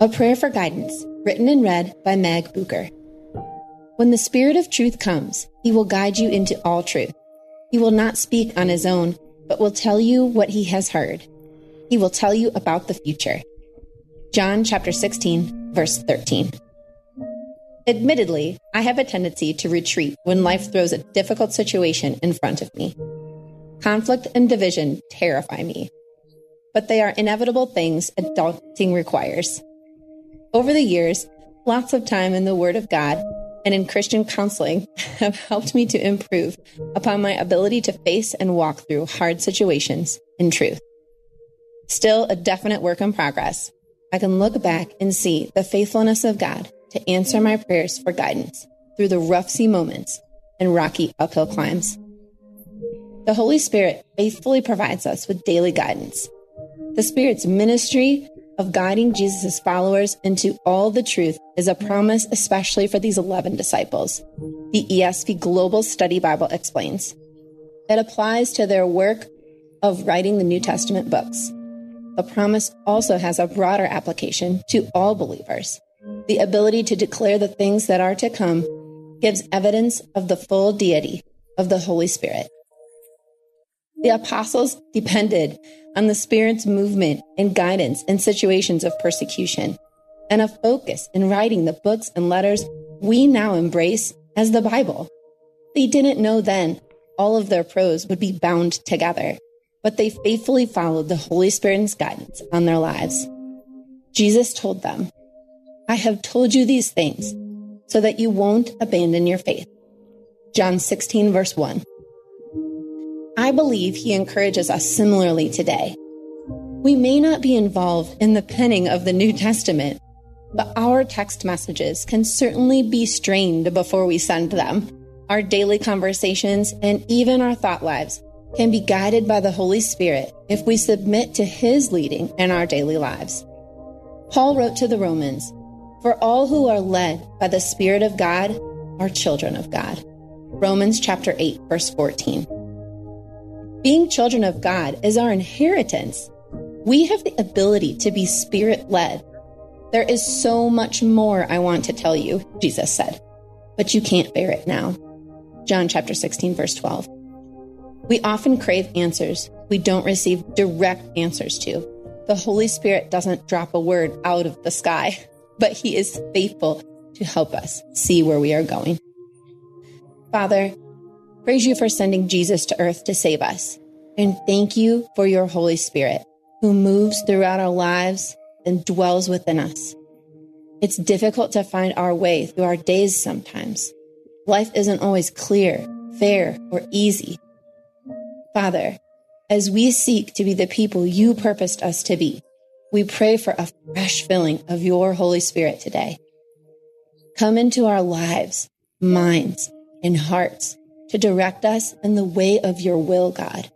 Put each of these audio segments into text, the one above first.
A prayer for guidance, written and read by Meg Bucher. When the Spirit of truth comes, he will guide you into all truth. He will not speak on his own, but will tell you what he has heard. He will tell you about the future. John chapter 16, verse 13. Admittedly, I have a tendency to retreat when life throws a difficult situation in front of me. Conflict and division terrify me, but they are inevitable things adulting requires. Over the years, lots of time in the Word of God and in Christian counseling have helped me to improve upon my ability to face and walk through hard situations in truth. Still a definite work in progress, I can look back and see the faithfulness of God to answer my prayers for guidance through the rough sea moments and rocky uphill climbs. The Holy Spirit faithfully provides us with daily guidance. The Spirit's ministry of guiding Jesus' followers into all the truth is a promise, especially for these 11 disciples. The ESV Global Study Bible explains. It applies to their work of writing the New Testament books. The promise also has a broader application to all believers. The ability to declare the things that are to come gives evidence of the full deity of the Holy Spirit. The apostles depended on the Spirit's movement and guidance in situations of persecution, and a focus in writing the books and letters we now embrace as the Bible. They didn't know then all of their prose would be bound together, but they faithfully followed the Holy Spirit's guidance on their lives. Jesus told them, I have told you these things so that you won't abandon your faith. John 16, verse 1. I believe he encourages us similarly today. We may not be involved in the penning of the New Testament, but our text messages can certainly be strained before we send them. Our daily conversations and even our thought lives can be guided by the Holy Spirit if we submit to His leading in our daily lives. Paul wrote to the Romans, For all who are led by the Spirit of God are children of God. Romans chapter 8, verse 14. Being children of God is our inheritance. We have the ability to be spirit led. There is so much more I want to tell you, Jesus said, but you can't bear it now. John chapter 16, verse 12. We often crave answers we don't receive direct answers to. The Holy Spirit doesn't drop a word out of the sky, but He is faithful to help us see where we are going. Father, Praise you for sending Jesus to earth to save us. And thank you for your Holy Spirit who moves throughout our lives and dwells within us. It's difficult to find our way through our days sometimes. Life isn't always clear, fair, or easy. Father, as we seek to be the people you purposed us to be, We pray for a fresh filling of your Holy Spirit today. Come into our lives, minds, and hearts to direct us in the way of your will, God.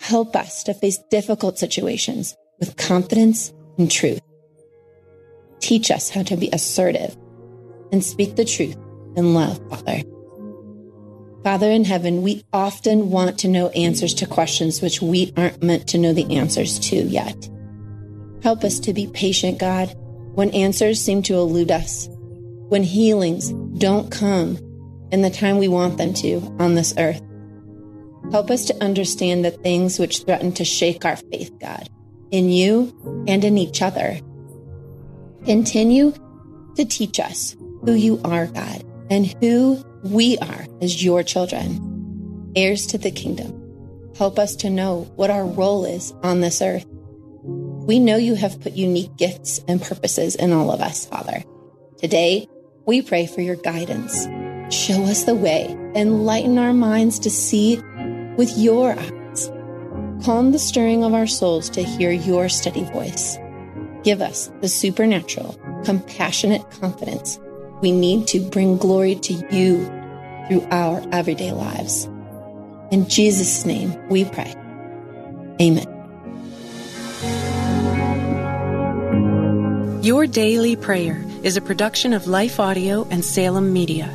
Help us to face difficult situations with confidence and truth. Teach us how to be assertive and speak the truth in love, Father. Father in heaven, we often want to know answers to questions which we aren't meant to know the answers to yet. Help us to be patient, God, when answers seem to elude us, when healings don't come in the time we want them to on this earth. Help us to understand the things which threaten to shake our faith, God, in you and in each other. Continue to teach us who you are, God, and who we are as your children, heirs to the kingdom. Help us to know what our role is on this earth. We know you have put unique gifts and purposes in all of us, Father. Today, we pray for your guidance. Show us the way, enlighten our minds to see with your eyes. Calm the stirring of our souls to hear your steady voice. Give us the supernatural, compassionate confidence we need to bring glory to you through our everyday lives. In Jesus' name we pray. Amen. Your Daily Prayer is a production of Life Audio and Salem Media.